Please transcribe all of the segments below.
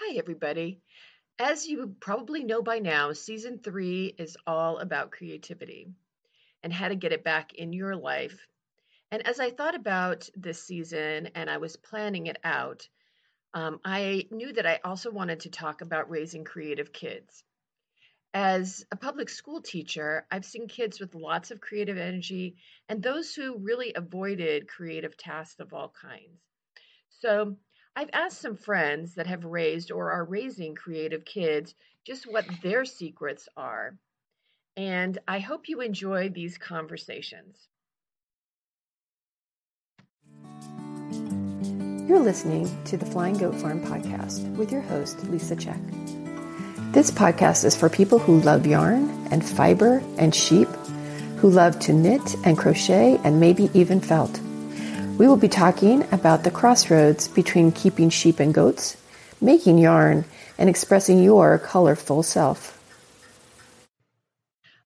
Hi, everybody. As you probably know by now, season three is all about creativity and how to get it back in your life. And as I thought about this season and I was planning it out, um, I knew that I also wanted to talk about raising creative kids. As a public school teacher, I've seen kids with lots of creative energy and those who really avoided creative tasks of all kinds. So, I've asked some friends that have raised or are raising creative kids just what their secrets are. And I hope you enjoy these conversations. You're listening to the Flying Goat Farm podcast with your host, Lisa Check. This podcast is for people who love yarn and fiber and sheep, who love to knit and crochet and maybe even felt. We will be talking about the crossroads between keeping sheep and goats, making yarn, and expressing your colorful self.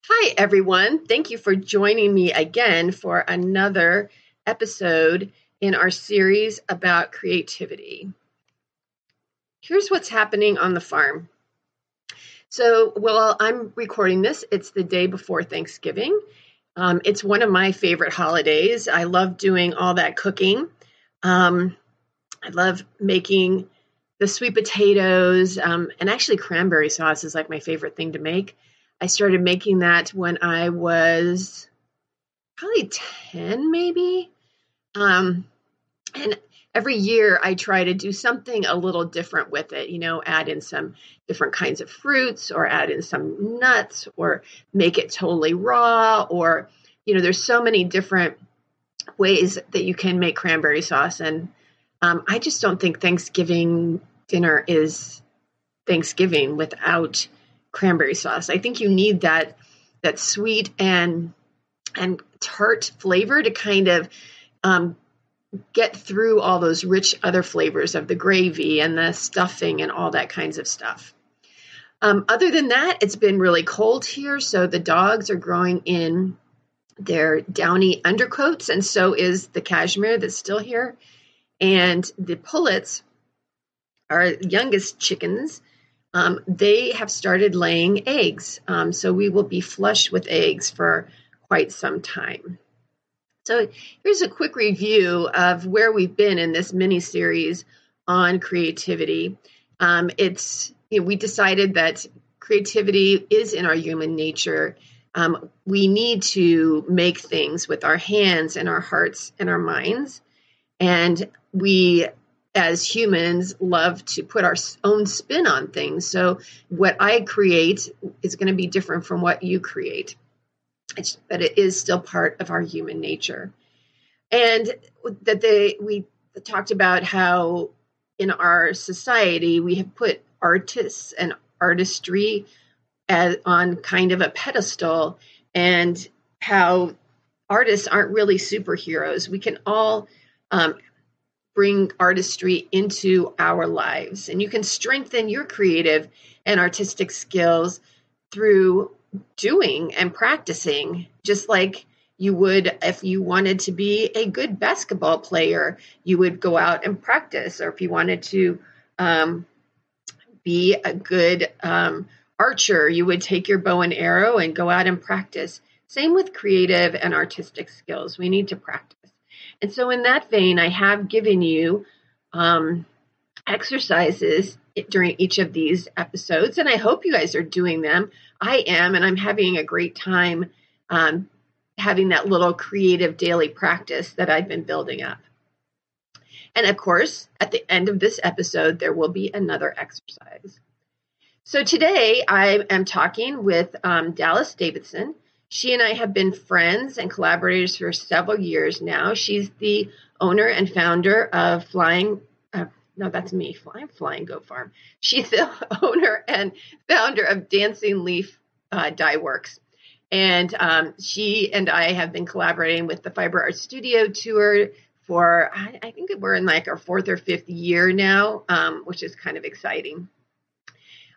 Hi, everyone. Thank you for joining me again for another episode in our series about creativity. Here's what's happening on the farm. So, while I'm recording this, it's the day before Thanksgiving, um, it's one of my favorite holidays. I love doing all that cooking. Um, I love making the sweet potatoes, um, and actually, cranberry sauce is like my favorite thing to make. I started making that when I was probably 10, maybe. Um, and every year I try to do something a little different with it, you know, add in some different kinds of fruits or add in some nuts or make it totally raw or you know, there's so many different ways that you can make cranberry sauce and um, I just don't think Thanksgiving dinner is Thanksgiving without cranberry sauce. I think you need that that sweet and and tart flavor to kind of um, get through all those rich other flavors of the gravy and the stuffing and all that kinds of stuff. Um, other than that, it's been really cold here, so the dogs are growing in their downy undercoats, and so is the cashmere that's still here. And the pullets, our youngest chickens, um, they have started laying eggs. Um, so we will be flush with eggs for quite some time. So here's a quick review of where we've been in this mini series on creativity. Um, it's you know, we decided that creativity is in our human nature. Um, we need to make things with our hands and our hearts and our minds, and we as humans love to put our own spin on things. So what I create is going to be different from what you create. It's, but it is still part of our human nature. And that they we talked about how in our society we have put artists and artistry as, on kind of a pedestal and how artists aren't really superheroes. We can all um, bring artistry into our lives, and you can strengthen your creative and artistic skills through doing and practicing, just like you would if you wanted to be a good basketball player, you would go out and practice, or if you wanted to um, be a good um, archer, you would take your bow and arrow and go out and practice. Same with creative and artistic skills. We need to practice. And so, in that vein, I have given you um, exercises during each of these episodes, and I hope you guys are doing them. I am, and I'm having a great time um, having that little creative daily practice that I've been building up. And of course, at the end of this episode, there will be another exercise. So today I am talking with um, Dalis Davidson. She and I have been friends and collaborators for several years now. She's the owner and founder of Flying. No, that's me. Flying Flying Goat Farm. She's the owner and founder of Dancing Leaf uh, Dyeworks. And um, she and I have been collaborating with the Fiber Art Studio Tour for, I, I think we're in like our fourth or fifth year now, um, which is kind of exciting.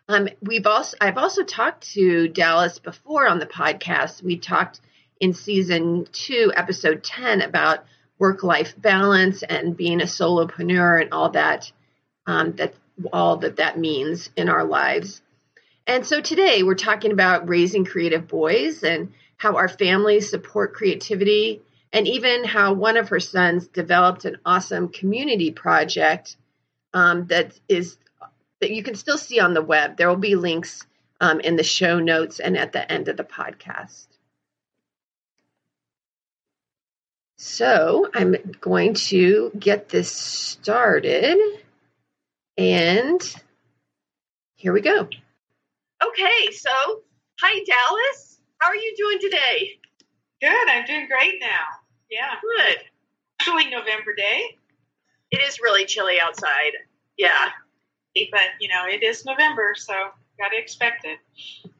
Um, we've also, I've also talked to Dalis before on the podcast. We talked in season two, episode 10 about work life balance and being a solopreneur and all that, um, that all that that means in our lives. And so today we're talking about raising creative boys and how our families support creativity, and even how one of her sons developed an awesome community project um, that is that you can still see on the web. There will be links um, in the show notes and at the end of the podcast. So I'm going to get this started. And here we go. Okay, so hi, Dalis. How are you doing today? Good. I'm doing great now. Yeah. Good. Chilly November day. It is really chilly outside. Yeah. But, you know, it is November, so got to expect it.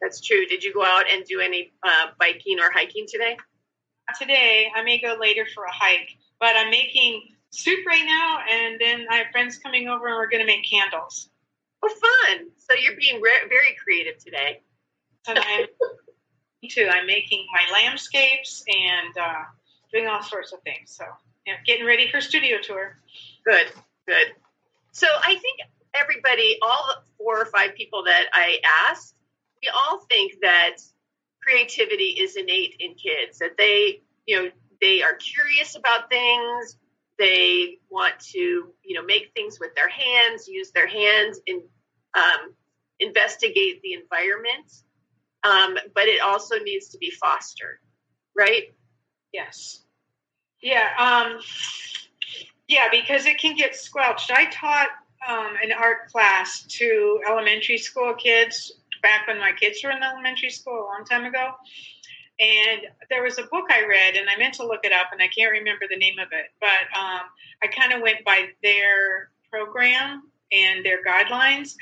That's true. Did you go out and do any uh, biking or hiking today? Today, I may go later for a hike, but I'm making soup right now, and then I have friends coming over, and we're going to make candles. Oh, fun! So you're being re- very creative today. And I'm too. I'm making my landscapes and uh, doing all sorts of things. So, yeah, getting ready for studio tour. Good, good. So I think everybody, all four or five people that I asked, we all think that creativity is innate in kids. That they, you know, they are curious about things. They want to, you know, make things with their hands, use their hands, and um, investigate the environment. Um, but it also needs to be fostered, right? Yes. Yeah. Um, yeah, because it can get squelched. I taught um, an art class to elementary school kids back when my kids were in elementary school a long time ago. And there was a book I read, and I meant to look it up, and I can't remember the name of it. But um, I kind of went by their program and their guidelines.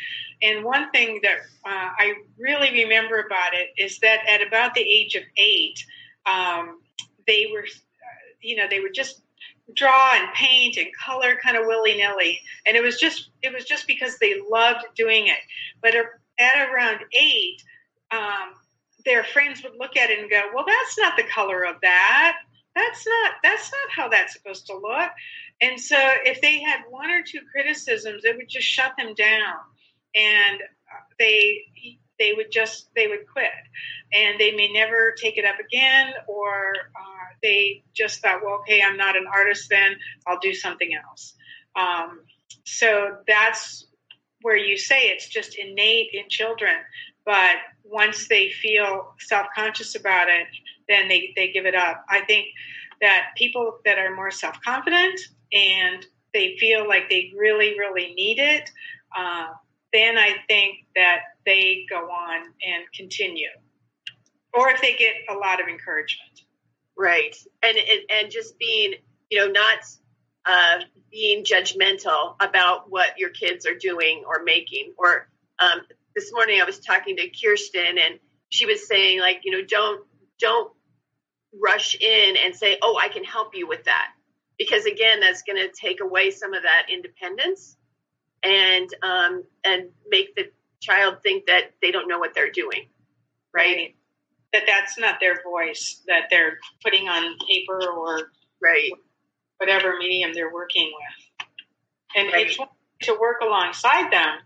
And one thing that uh, I really remember about it is that at about the age of eight, um, they were, uh, you know, they would just draw and paint and color kind of willy nilly, and it was just it was just because they loved doing it. But at around eight, um, their friends would look at it and go, "Well, that's not the color of that. That's not that's not how that's supposed to look." And so, if they had one or two criticisms, it would just shut them down, and they they would just they would quit, and they may never take it up again, or uh, they just thought, well, okay, I'm not an artist, then I'll do something else. Um, so that's where you say it's just innate in children, but once they feel self conscious about it, then they, they give it up. I think that people that are more self confident and they feel like they really, really need it, uh, then I think that they go on and continue. Or if they get a lot of encouragement. Right. And, and, and just being, you know, not uh, being judgmental about what your kids are doing or making. Or um, this morning I was talking to Kirsten and she was saying like, you know, don't, don't rush in and say, oh, I can help you with that. Because again, that's going to take away some of that independence and, um, and make the child think that they don't know what they're doing. right. right that that's not their voice that they're putting on paper or right whatever medium they're working with. And right. to work alongside them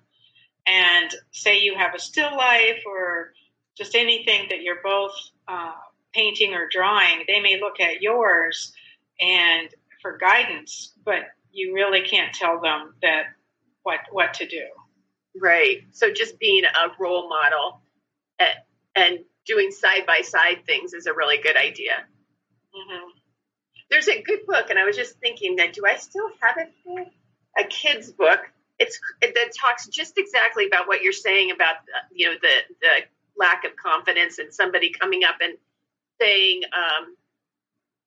and say you have a still life or just anything that you're both uh, painting or drawing, they may look at yours and for guidance, but you really can't tell them that what what to do. Right. So just being a role model and, and doing side by side things is a really good idea. Mm-hmm. There's a good book, and I was just thinking that do I still have it here? A kid's book. It's that talks just exactly about what you're saying about you know the the lack of confidence and somebody coming up and saying, um,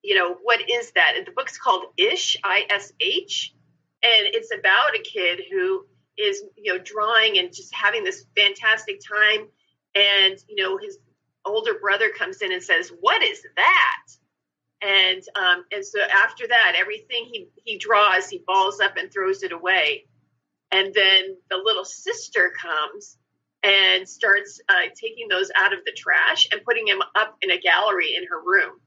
you know, what is that? And the book's called Ish, I S H, and it's about a kid who is you know drawing and just having this fantastic time and you know his older brother comes in and says, "What is that?" And um, and so after that, everything he he draws, he balls up and throws it away. And then the little sister comes and starts uh, taking those out of the trash and putting them up in a gallery in her room.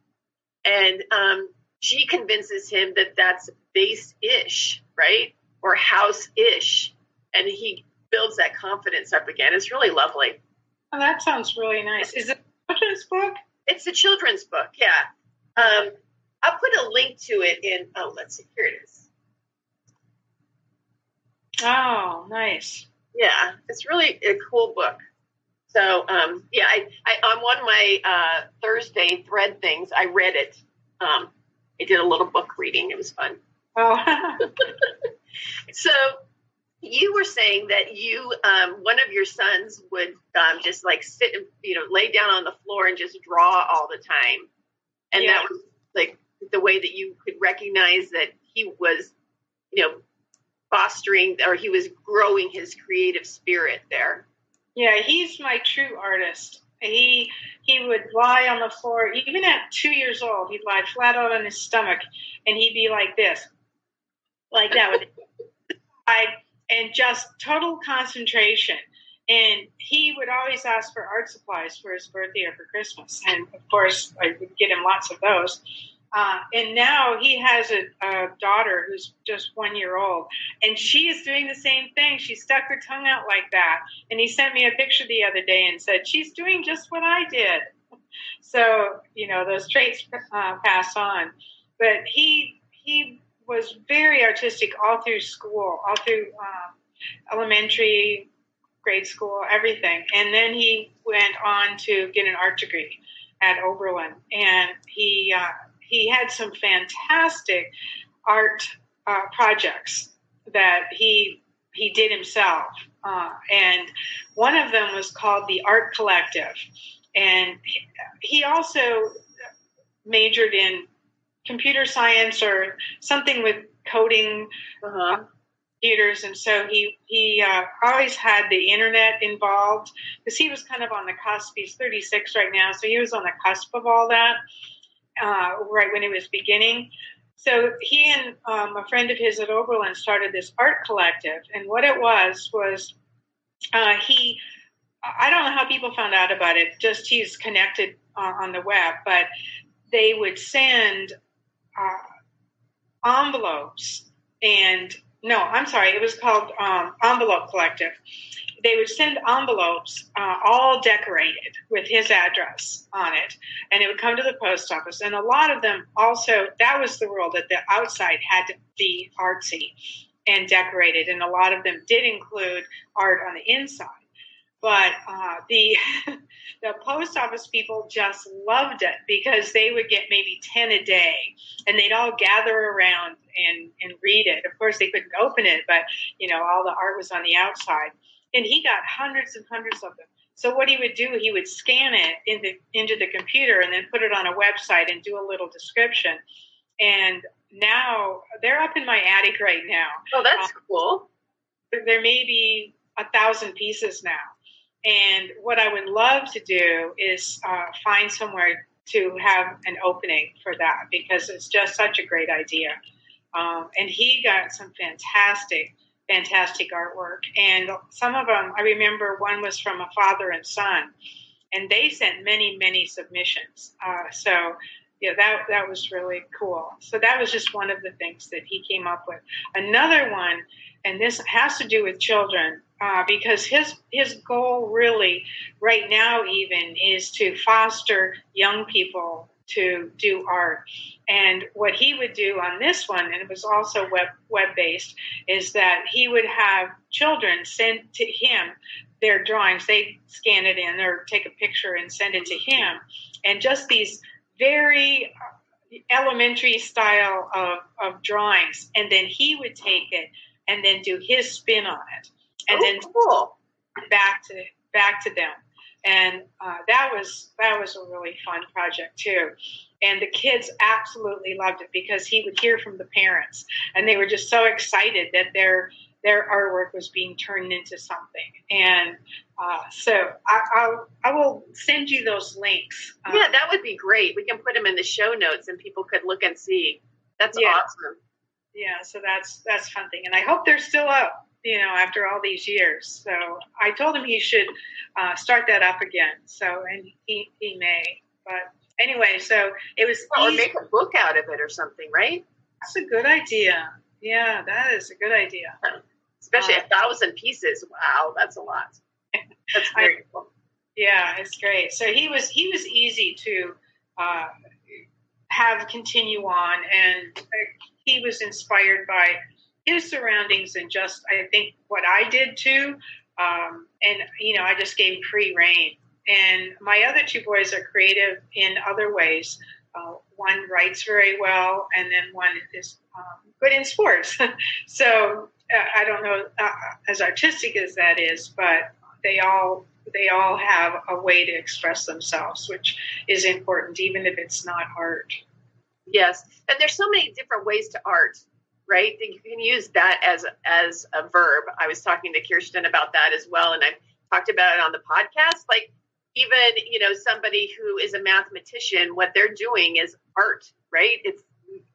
And um, she convinces him that that's base ish, right? Or house ish. And he builds that confidence up again. It's really lovely. Oh, that sounds really nice. Is it a children's book? It's a children's book, yeah. Um, I'll put a link to it in. Oh, let's see. Here it is. Oh, nice. Yeah, it's really a cool book. So, um, yeah, I, I on one of my uh, Thursday thread things, I read it. Um, I did a little book reading. It was fun. Oh, So, you were saying that you, um, one of your sons would um, just like sit and you know lay down on the floor and just draw all the time, and Yeah. that was like the way that you could recognize that he was, you know, fostering or he was growing his creative spirit there. yeah, he's my true artist. He he would lie on the floor, even at two years old. He'd lie flat out on his stomach, and he'd be like this, like that, with I and just total concentration. And he would always ask for art supplies for his birthday or for Christmas, and of course, I would get him lots of those. Uh, and now he has a, a daughter who's just one year old, and she is doing the same thing. She stuck her tongue out like that, and he sent me a picture the other day and said she's doing just what I did. So you know those traits uh, pass on, but he he was very artistic all through school, all through um, elementary, grade school, everything, and then he went on to get an art degree at Oberlin, and he uh, he had some fantastic art uh, projects that he he did himself, uh, and one of them was called the Art Collective, and he also majored in computer science or something with coding. Uh-huh. Computers, and so he he uh, always had the internet involved because he was kind of on the cusp. He's 36 right now, so he was on the cusp of all that uh, right when it was beginning. So he and um, a friend of his at Oberlin started this art collective, and what it was was uh, he. I don't know how people found out about it. Just he's connected uh, on the web, but they would send uh, envelopes and no, I'm sorry, it was called um, Envelope Collective. They would send envelopes uh, all decorated with his address on it, and it would come to the post office. And a lot of them also, that was the rule that the outside had to be artsy and decorated, and a lot of them did include art on the inside. But uh, the the post office people just loved it because they would get maybe ten a day, and they'd all gather around and and read it. Of course, they couldn't open it, but you know all the art was on the outside, and he got hundreds and hundreds of them. So what he would do, he would scan it into into the computer and then put it on a website and do a little description. And now they're up in my attic right now. Oh, that's cool. There may be a thousand pieces now. And what I would love to do is uh, find somewhere to have an opening for that because it's just such a great idea. Um, and he got some fantastic, fantastic artwork. And some of them, I remember one was from a father and son, and they sent many, many submissions. Uh, so, yeah, that that was really cool. So that was just one of the things that he came up with. Another one, and this has to do with children, uh, because his his goal really right now even is to foster young people to do art. And what he would do on this one, and it was also web web based, is that he would have children send to him their drawings. They scan it in or take a picture and send it to him, and just these very elementary style of, of drawings, and then he would take it and then do his spin on it, and oh, then cool. back to back to them. And uh, that was that was a really fun project too. And the kids absolutely loved it because he would hear from the parents, and they were just so excited that their their artwork was being turned into something. And uh, so I, I'll, I will send you those links. Um, Yeah, that would be great. We can put them in the show notes and people could look and see. That's Yeah. awesome. yeah, so that's that's fun thing, and I hope they're still up. You know, after all these years. So I told him he should uh, start that up again. So and he he may, but anyway, so it was. Or make a book out of it or something, right? That's a good idea. Yeah, that is a good idea. especially uh, a thousand pieces. Wow, that's a lot. That's very I, cool. Yeah, it's great. So he was he was easy to uh, have continue on, and he was inspired by his surroundings and just I think what I did too. Um, and you know, I just gave free reign. And my other two boys are creative in other ways. Uh, one writes very well, and then one is um, good in sports. so uh, I don't know uh, as artistic as that is, but they all they all have a way to express themselves, which is important, even if it's not art. Yes, and there's so many different ways to art, right? That you can use that as as a verb. I was talking to Kirsten about that as well, and I've talked about it on the podcast. Like even you know somebody who is a mathematician, what they're doing is art, right? It's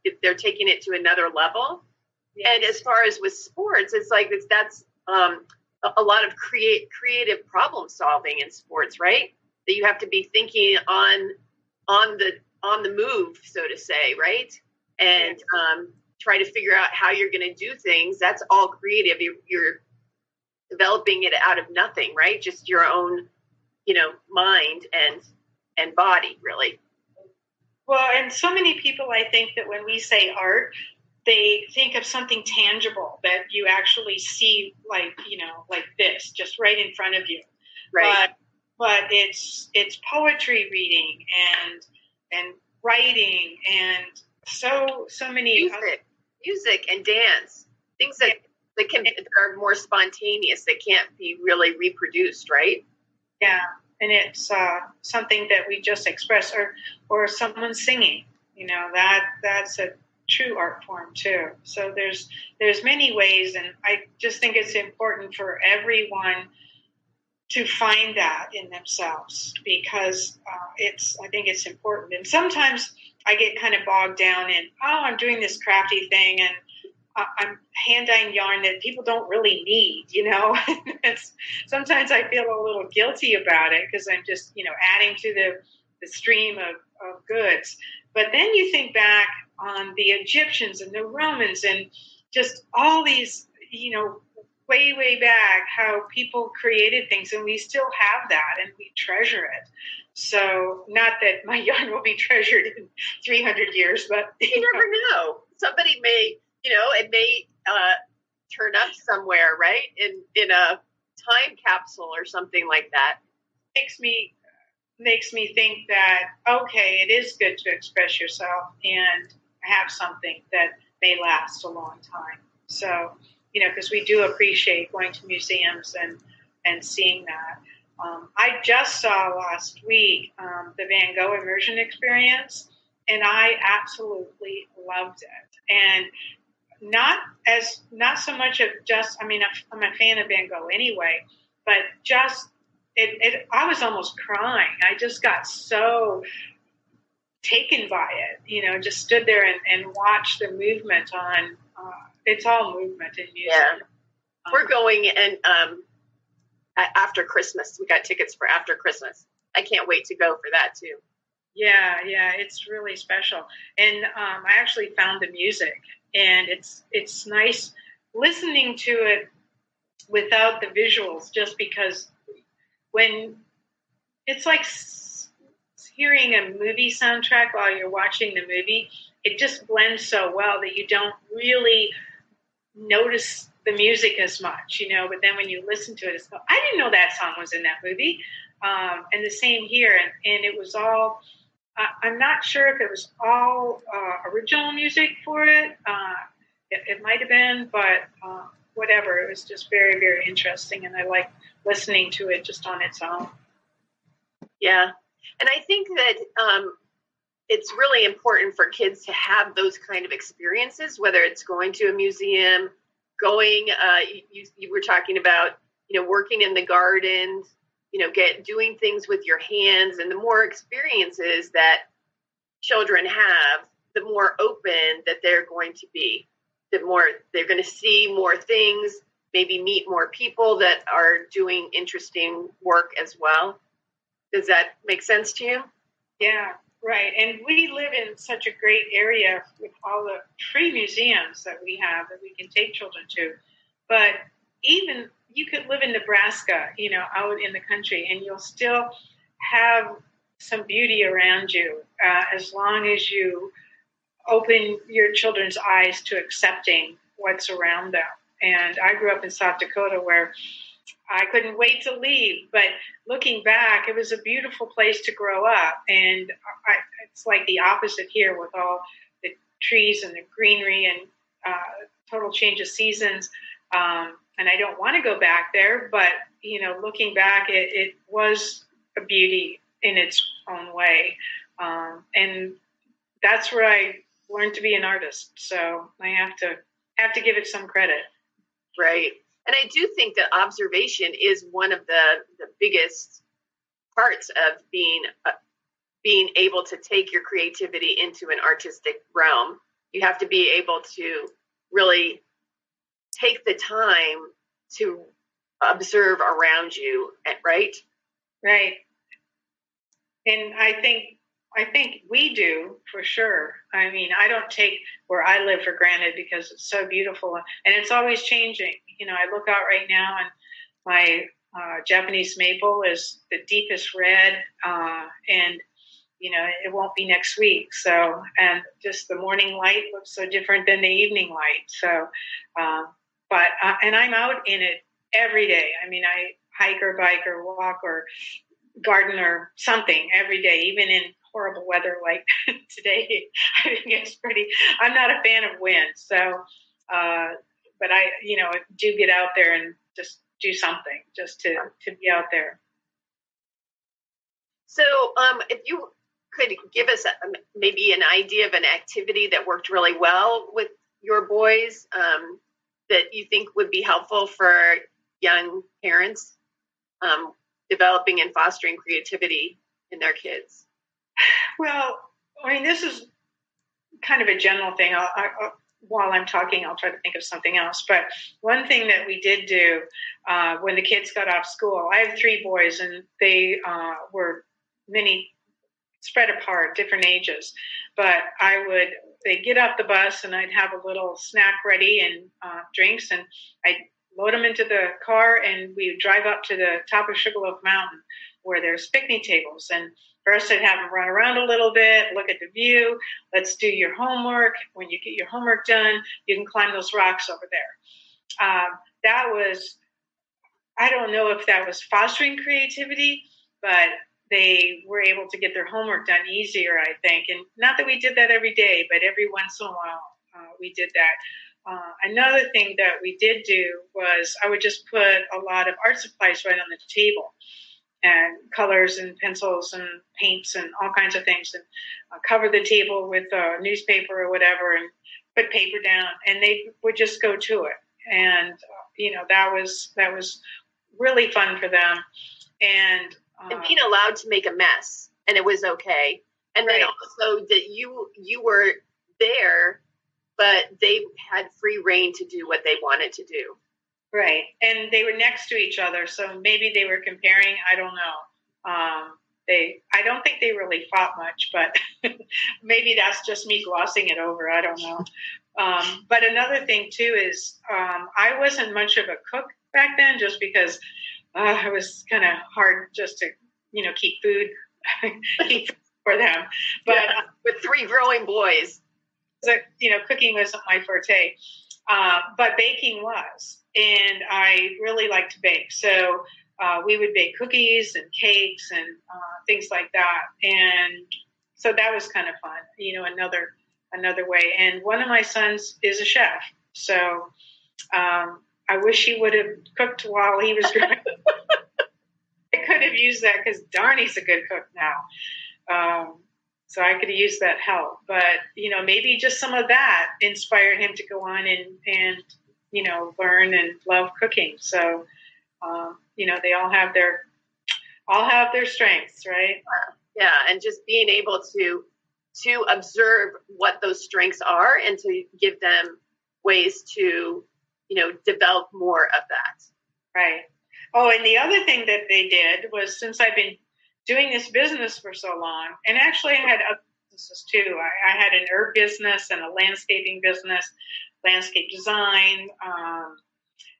if they're taking it to another level. Yes. And as far as with sports, it's like it's, that's um, a lot of create creative problem solving in sports, right? That you have to be thinking on on the on the move, so to say, right? And um, try to figure out how you're going to do things. That's all creative. You're, you're developing it out of nothing, right? Just your own, you know, mind and and body, really. Well, and so many people, I think that when we say art, they think of something tangible that you actually see, like you know, like this, just right in front of you. Right. But, but it's it's poetry reading and and writing and so so many music, music and dance, things that that can that are more spontaneous that can't be really reproduced, right? Yeah, and it's uh, something that we just express, or or someone singing. You know that that's a true art form too. So there's there's many ways, and I just think it's important for everyone to find that in themselves because uh, it's I think it's important. And sometimes I get kind of bogged down in oh I'm doing this crafty thing and I'm hand dyeing yarn that people don't really need, you know. sometimes I feel a little guilty about it because I'm just, you know, adding to the, the stream of, of goods. But then you think back on the Egyptians and the Romans and just all these, you know, way, way back, how people created things, and we still have that and we treasure it. So, not that my yarn will be treasured in 300 years, but you, you never know. know. Somebody may, you know, it may uh, turn up somewhere, right? In in a time capsule or something like that. Makes me makes me think that okay, it is good to express yourself and have something that may last a long time. So, you know, because we do appreciate going to museums and and seeing that. Um, I just saw last week um, the Van Gogh immersion experience, and I absolutely loved it. And not as not so much of just. I mean, I'm a fan of Van Gogh anyway, but just it, it, I was almost crying. I just got so taken by it, you know, just stood there and, and watched the movement on, uh, it's all movement in music. Yeah. Um, We're going and um, after Christmas, we got tickets for after Christmas. I can't wait to go for that too. Yeah, yeah, it's really special. And um, I actually found the music, and it's it's nice listening to it without the visuals, just because when it's like hearing a movie soundtrack while you're watching the movie, it just blends so well that you don't really notice the music as much, you know. But then when you listen to it, it's like, I didn't know that song was in that movie. Um, and the same here, and, and it was all. Uh, I'm not sure if it was all uh, original music for it. Uh, it, it might have been, but uh, whatever. It was just very, very interesting, and I like listening to it just on its own. Yeah, and I think that um, it's really important for kids to have those kind of experiences, whether it's going to a museum, going. Uh, you, you were talking about, you know, working in the garden, you know, get doing things with your hands, and the more experiences that children have, the more open that they're going to be. The more they're going to see more things, maybe meet more people that are doing interesting work as well. Does that make sense to you? Yeah, right. And we live in such a great area with all the free museums that we have that we can take children to. But even you could live in Nebraska, you know, out in the country, and you'll still have some beauty around you uh, as long as you open your children's eyes to accepting what's around them. And I grew up in South Dakota where I couldn't wait to leave. But looking back, it was a beautiful place to grow up. And I, it's like the opposite here with all the trees and the greenery and uh, total change of seasons. Um, and I don't want to go back there, but you know, looking back, it, it was a beauty in its own way, um, and that's where I learned to be an artist. So I have to have to give it some credit. Right, and I do think that observation is one of the the biggest parts of being uh, being able to take your creativity into an artistic realm. You have to be able to really take the time to observe around you, right? Right. And I think I think we do for sure. I mean, I don't take where I live for granted because it's so beautiful and it's always changing. You know, I look out right now and my uh, Japanese maple is the deepest red, uh, and you know it won't be next week. So, and just the morning light looks so different than the evening light. So, um, but uh, and I'm out in it every day. I mean, I hike or bike or walk or garden or something every day, even in horrible weather like today. I think it's pretty. I'm not a fan of wind, so uh, but I, you know, do get out there and just do something just to to be out there. So, um, if you could give us a, maybe an idea of an activity that worked really well with your boys, um, that you think would be helpful for young parents um, developing and fostering creativity in their kids? Well, I mean, this is kind of a general thing. I'll, I, while I'm talking, I'll try to think of something else. But one thing that we did do uh, when the kids got off school, I have three boys, and they uh, were many spread apart, different ages. But I would they'd get off the bus and I'd have a little snack ready and uh, drinks, and I'd load them into the car, and we drive up to the top of Sugarloaf Mountain where there's picnic tables. And first, I'd have them run around a little bit, look at the view. Let's do your homework. When you get your homework done, you can climb those rocks over there. Um, that was, I don't know if that was fostering creativity, but they were able to get their homework done easier, I think. And not that we did that every day, but every once in a while uh, we did that. Uh, another thing that we did do was I would just put a lot of art supplies right on the table and colors and pencils and paints and all kinds of things and uh, cover the table with a newspaper or whatever and put paper down and they would just go to it. And uh, you know that was that was really fun for them. And and uh, being allowed to make a mess and it was okay. And right. then also that you you were there but they had free reign to do what they wanted to do right and they were next to each other so maybe they were comparing i don't know. Um, they i don't think they really fought much but maybe that's just me glossing it over i don't know. Um, but another thing too is um, i wasn't much of a cook back then just because uh, it was kind of hard just to you know keep food keep for them. But yeah, uh, with three growing boys, so, you know, cooking wasn't my forte, uh, but baking was, and I really like to bake. So uh, we would bake cookies and cakes and uh, things like that, and so that was kind of fun. You know, another another way. And one of my sons is a chef, so. Um, I wish he would have cooked while he was growing. I could have used that because darn, he's a good cook now. Um, so I could have used that help. But you know, maybe just some of that inspired him to go on and and you know learn and love cooking. So um, you know, they all have their all have their strengths, right? Yeah, and just being able to to observe what those strengths are and to give them ways to you know, develop more of that. Right. Oh, and the other thing that they did was since I've been doing this business for so long, and actually I had other businesses too. I, I had an herb business and a landscaping business, landscape design. Um,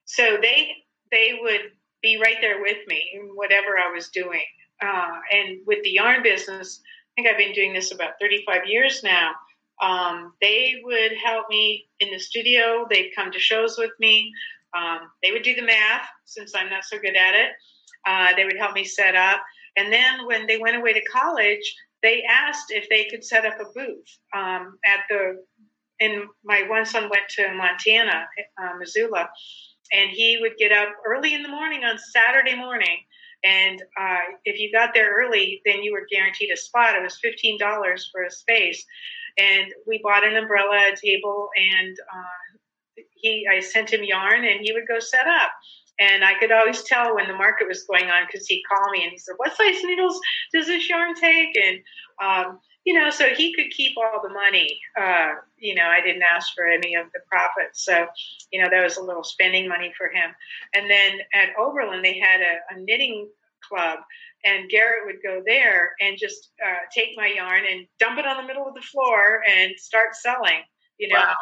so they they would be right there with me in whatever I was doing. Uh, and with the yarn business, I think I've been doing this about 35 years now. Um, they would help me in the studio. They'd come to shows with me. Um, they would do the math since I'm not so good at it. Uh, they would help me set up. And then when they went away to college, they asked if they could set up a booth um, at the. And my one son went to Montana, uh, Missoula, and he would get up early in the morning on Saturday morning. And uh, if you got there early, then you were guaranteed a spot. It was fifteen dollars for a space, and we bought an umbrella, a table, and uh, he. I sent him yarn, and he would go set up. And I could always tell when the market was going on because he'd call me and he said, "What size needles does this yarn take?" And um, you know, so he could keep all the money. Uh, you know, I didn't ask for any of the profits. So, you know, that was a little spending money for him. And then at Oberlin, they had a, a knitting club, and Garrett would go there and just uh, take my yarn and dump it on the middle of the floor and start selling. You know, wow.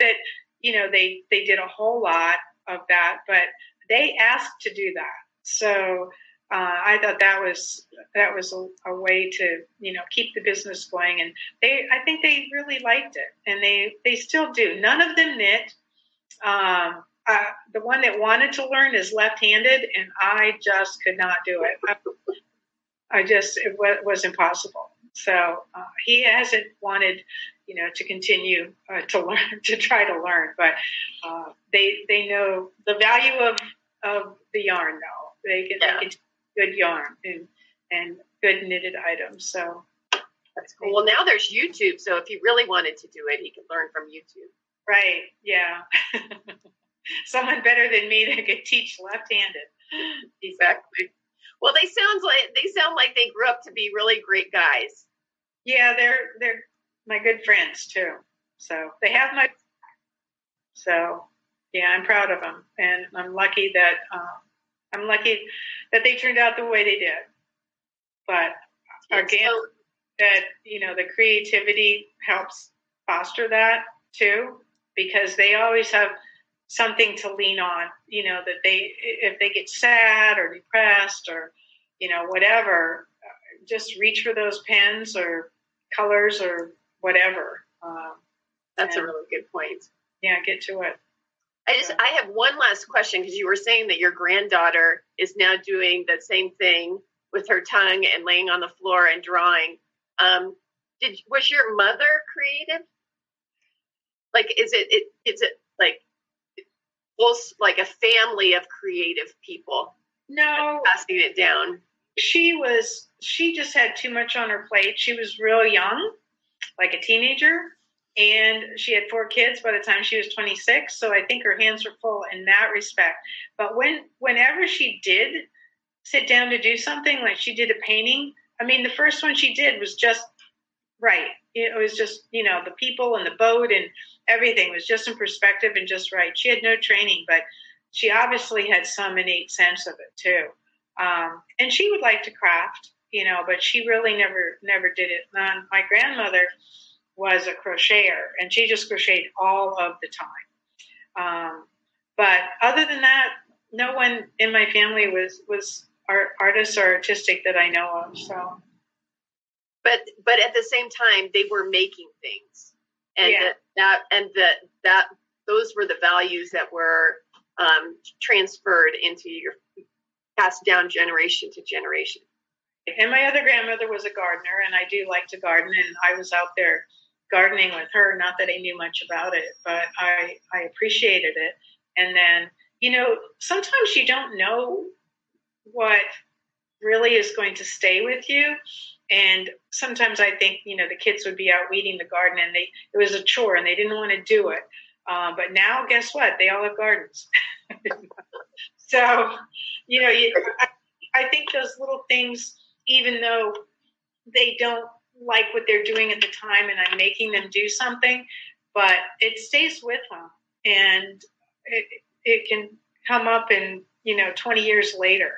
that you know they they did a whole lot of that, but they asked to do that. So uh, I thought that was that was a, a, way to you know keep the business going, and they I think they really liked it, and they they still do. None of them knit. Um, uh, the one that wanted to learn is left-handed, and I just could not do it. I, I just it was, was impossible. So uh, he hasn't wanted, you know, to continue uh, to learn to try to learn, but uh, they they know the value of of the yarn. Though they can, yeah. they can good yarn and and good knitted items. So that's cool. Well, now there's YouTube, so if he really wanted to do it, he could learn from YouTube. Right. Yeah. Someone better than me that could teach left-handed. Exactly. Well, they sounds like they sound like they grew up to be really great guys. Yeah, they're they're my good friends too. So they have my. So yeah, I'm proud of them, and I'm lucky that um, I'm lucky that they turned out the way they did. But again, so, that you know the creativity helps foster that too, because they always have something to lean on. You know that they if they get sad or depressed or you know whatever, just reach for those pens or colors or whatever. Um, That's a really good point. Yeah, get to it. I just I have one last question because you were saying that your granddaughter is now doing the same thing with her tongue and laying on the floor and drawing. Um, did was your mother creative? Like, is it, it is it like full like a family of creative people? No, passing it down. She was she just had too much on her plate. She was real young, like a teenager, and she had four kids by the time she was 26 so i think her hands were full in that respect. But when whenever she did sit down to do something like she did a painting i mean the first one she did was just right. It was just you know the people and the boat and everything was just in perspective and just right. She had no training but she obviously had some innate sense of it too. Um, and she would like to craft you know but she really never never did it. And my grandmother was a crocheter, and she just crocheted all of the time. Um, but other than that, no one in my family was was art, artists or artistic that I know of. So, but but at the same time, they were making things, and yeah. that, and that that those were the values that were um, transferred into your passed down generation to generation. And my other grandmother was a gardener, and I do like to garden, and I was out there gardening with her. Not that I knew much about it, but I, I appreciated it. And then, you know, sometimes you don't know what really is going to stay with you. And sometimes I think, you know, the kids would be out weeding the garden and they, it was a chore and they didn't want to do it. Uh, but now, guess what? They all have gardens. so, you know, you, I, I think those little things, even though they don't like what they're doing at the time and I'm making them do something, but it stays with them and it, it can come up in, you know, 20 years later.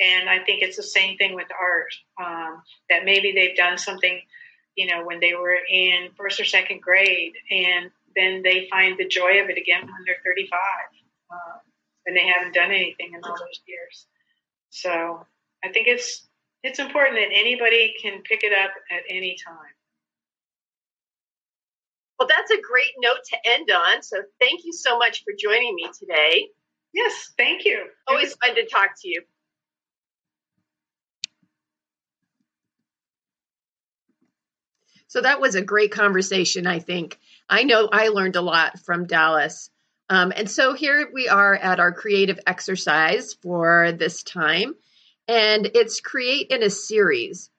And I think it's the same thing with art, um, that maybe they've done something, you know, when they were in first or second grade, and then they find the joy of it again when they're 35. Um, and they haven't done anything in all those years. So I think it's it's important that anybody can pick it up at any time. Well, that's a great note to end on. So thank you so much for joining me today. Yes, thank you. Always fun to talk to you. So that was a great conversation, I think. I know I learned a lot from Dalis. Um, and so here we are at our creative exercise for this time, and it's create in a series.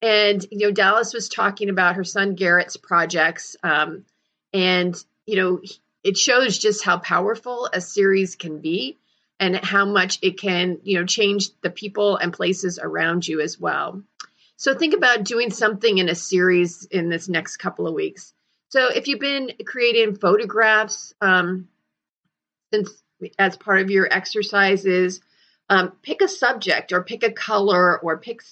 And, you know, Dalis was talking about her son Garrett's projects. Um, and, you know, it shows just how powerful a series can be and how much it can, you know, change the people and places around you as well. So think about doing something in a series in this next couple of weeks. So if you've been creating photographs um, since as part of your exercises, um, pick a subject or pick a color or pick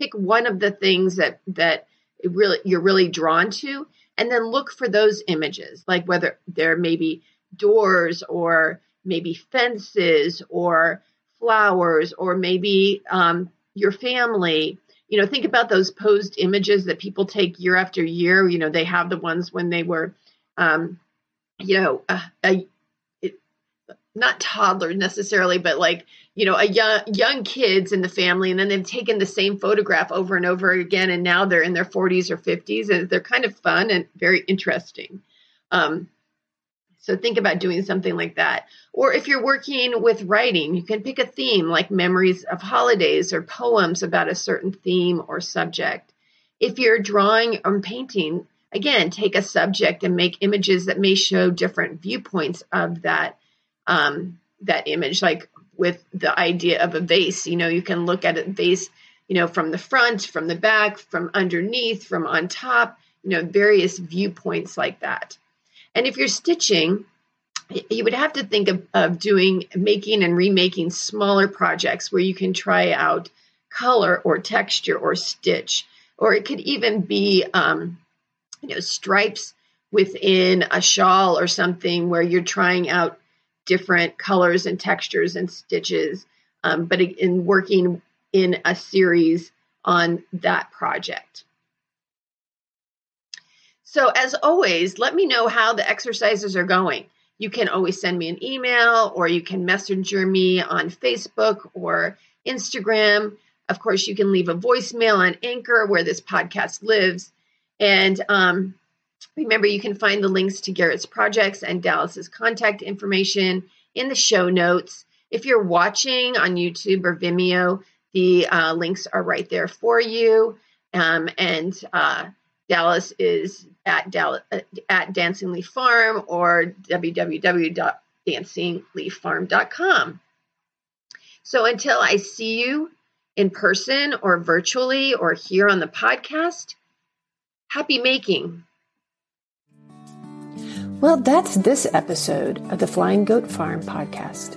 pick one of the things that that really you're really drawn to, and then look for those images, like whether there may be doors or maybe fences or flowers or maybe um, your family you know, think about those posed images that people take year after year. You know, they have the ones when they were, um, you know, a, a not toddler necessarily, but like you know, a young young kids in the family, and then they've taken the same photograph over and over again, and now they're in their 40s or 50s, and they're kind of fun and very interesting. Um, so think about doing something like that. Or if you're working with writing, you can pick a theme like memories of holidays or poems about a certain theme or subject. If you're drawing or painting, again, take a subject and make images that may show different viewpoints of that um, that image. Like with the idea of a vase, you know, you can look at a vase, you know, from the front, from the back, from underneath, from on top, you know, various viewpoints like that. And if you're stitching, you would have to think of, of doing making and remaking smaller projects where you can try out color or texture or stitch, or it could even be um, you know stripes within a shawl or something where you're trying out different colors and textures and stitches, um, but in working in a series on that project. So, as always, let me know how the exercises are going. You can always send me an email or you can messenger me on Facebook or Instagram. Of course, you can leave a voicemail on Anchor where this podcast lives. And um, remember, you can find the links to Garrett's projects and Dalis's contact information in the show notes. If you're watching on YouTube or Vimeo, the uh, links are right there for you. Um, and uh, Dalis is at Dalis, at Dancing Leaf Farm or www.dancingleaffarm.com. So until I see you in person or virtually or here on the podcast, happy making. Well, that's this episode of the Flying Goat Farm podcast.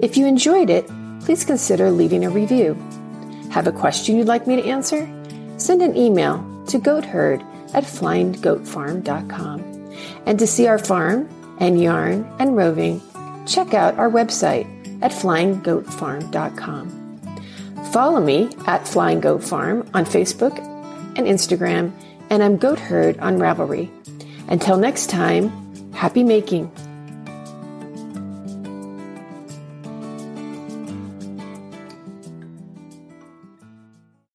If you enjoyed it, please consider leaving a review. Have a question you'd like me to answer? Send an email to goatherd at flyinggoatfarm.com. And to see our farm and yarn and roving, check out our website at flyinggoatfarm.com. Follow me at Flying Goat Farm on Facebook and Instagram, and I'm Goat Herd on Ravelry. Until next time, happy making.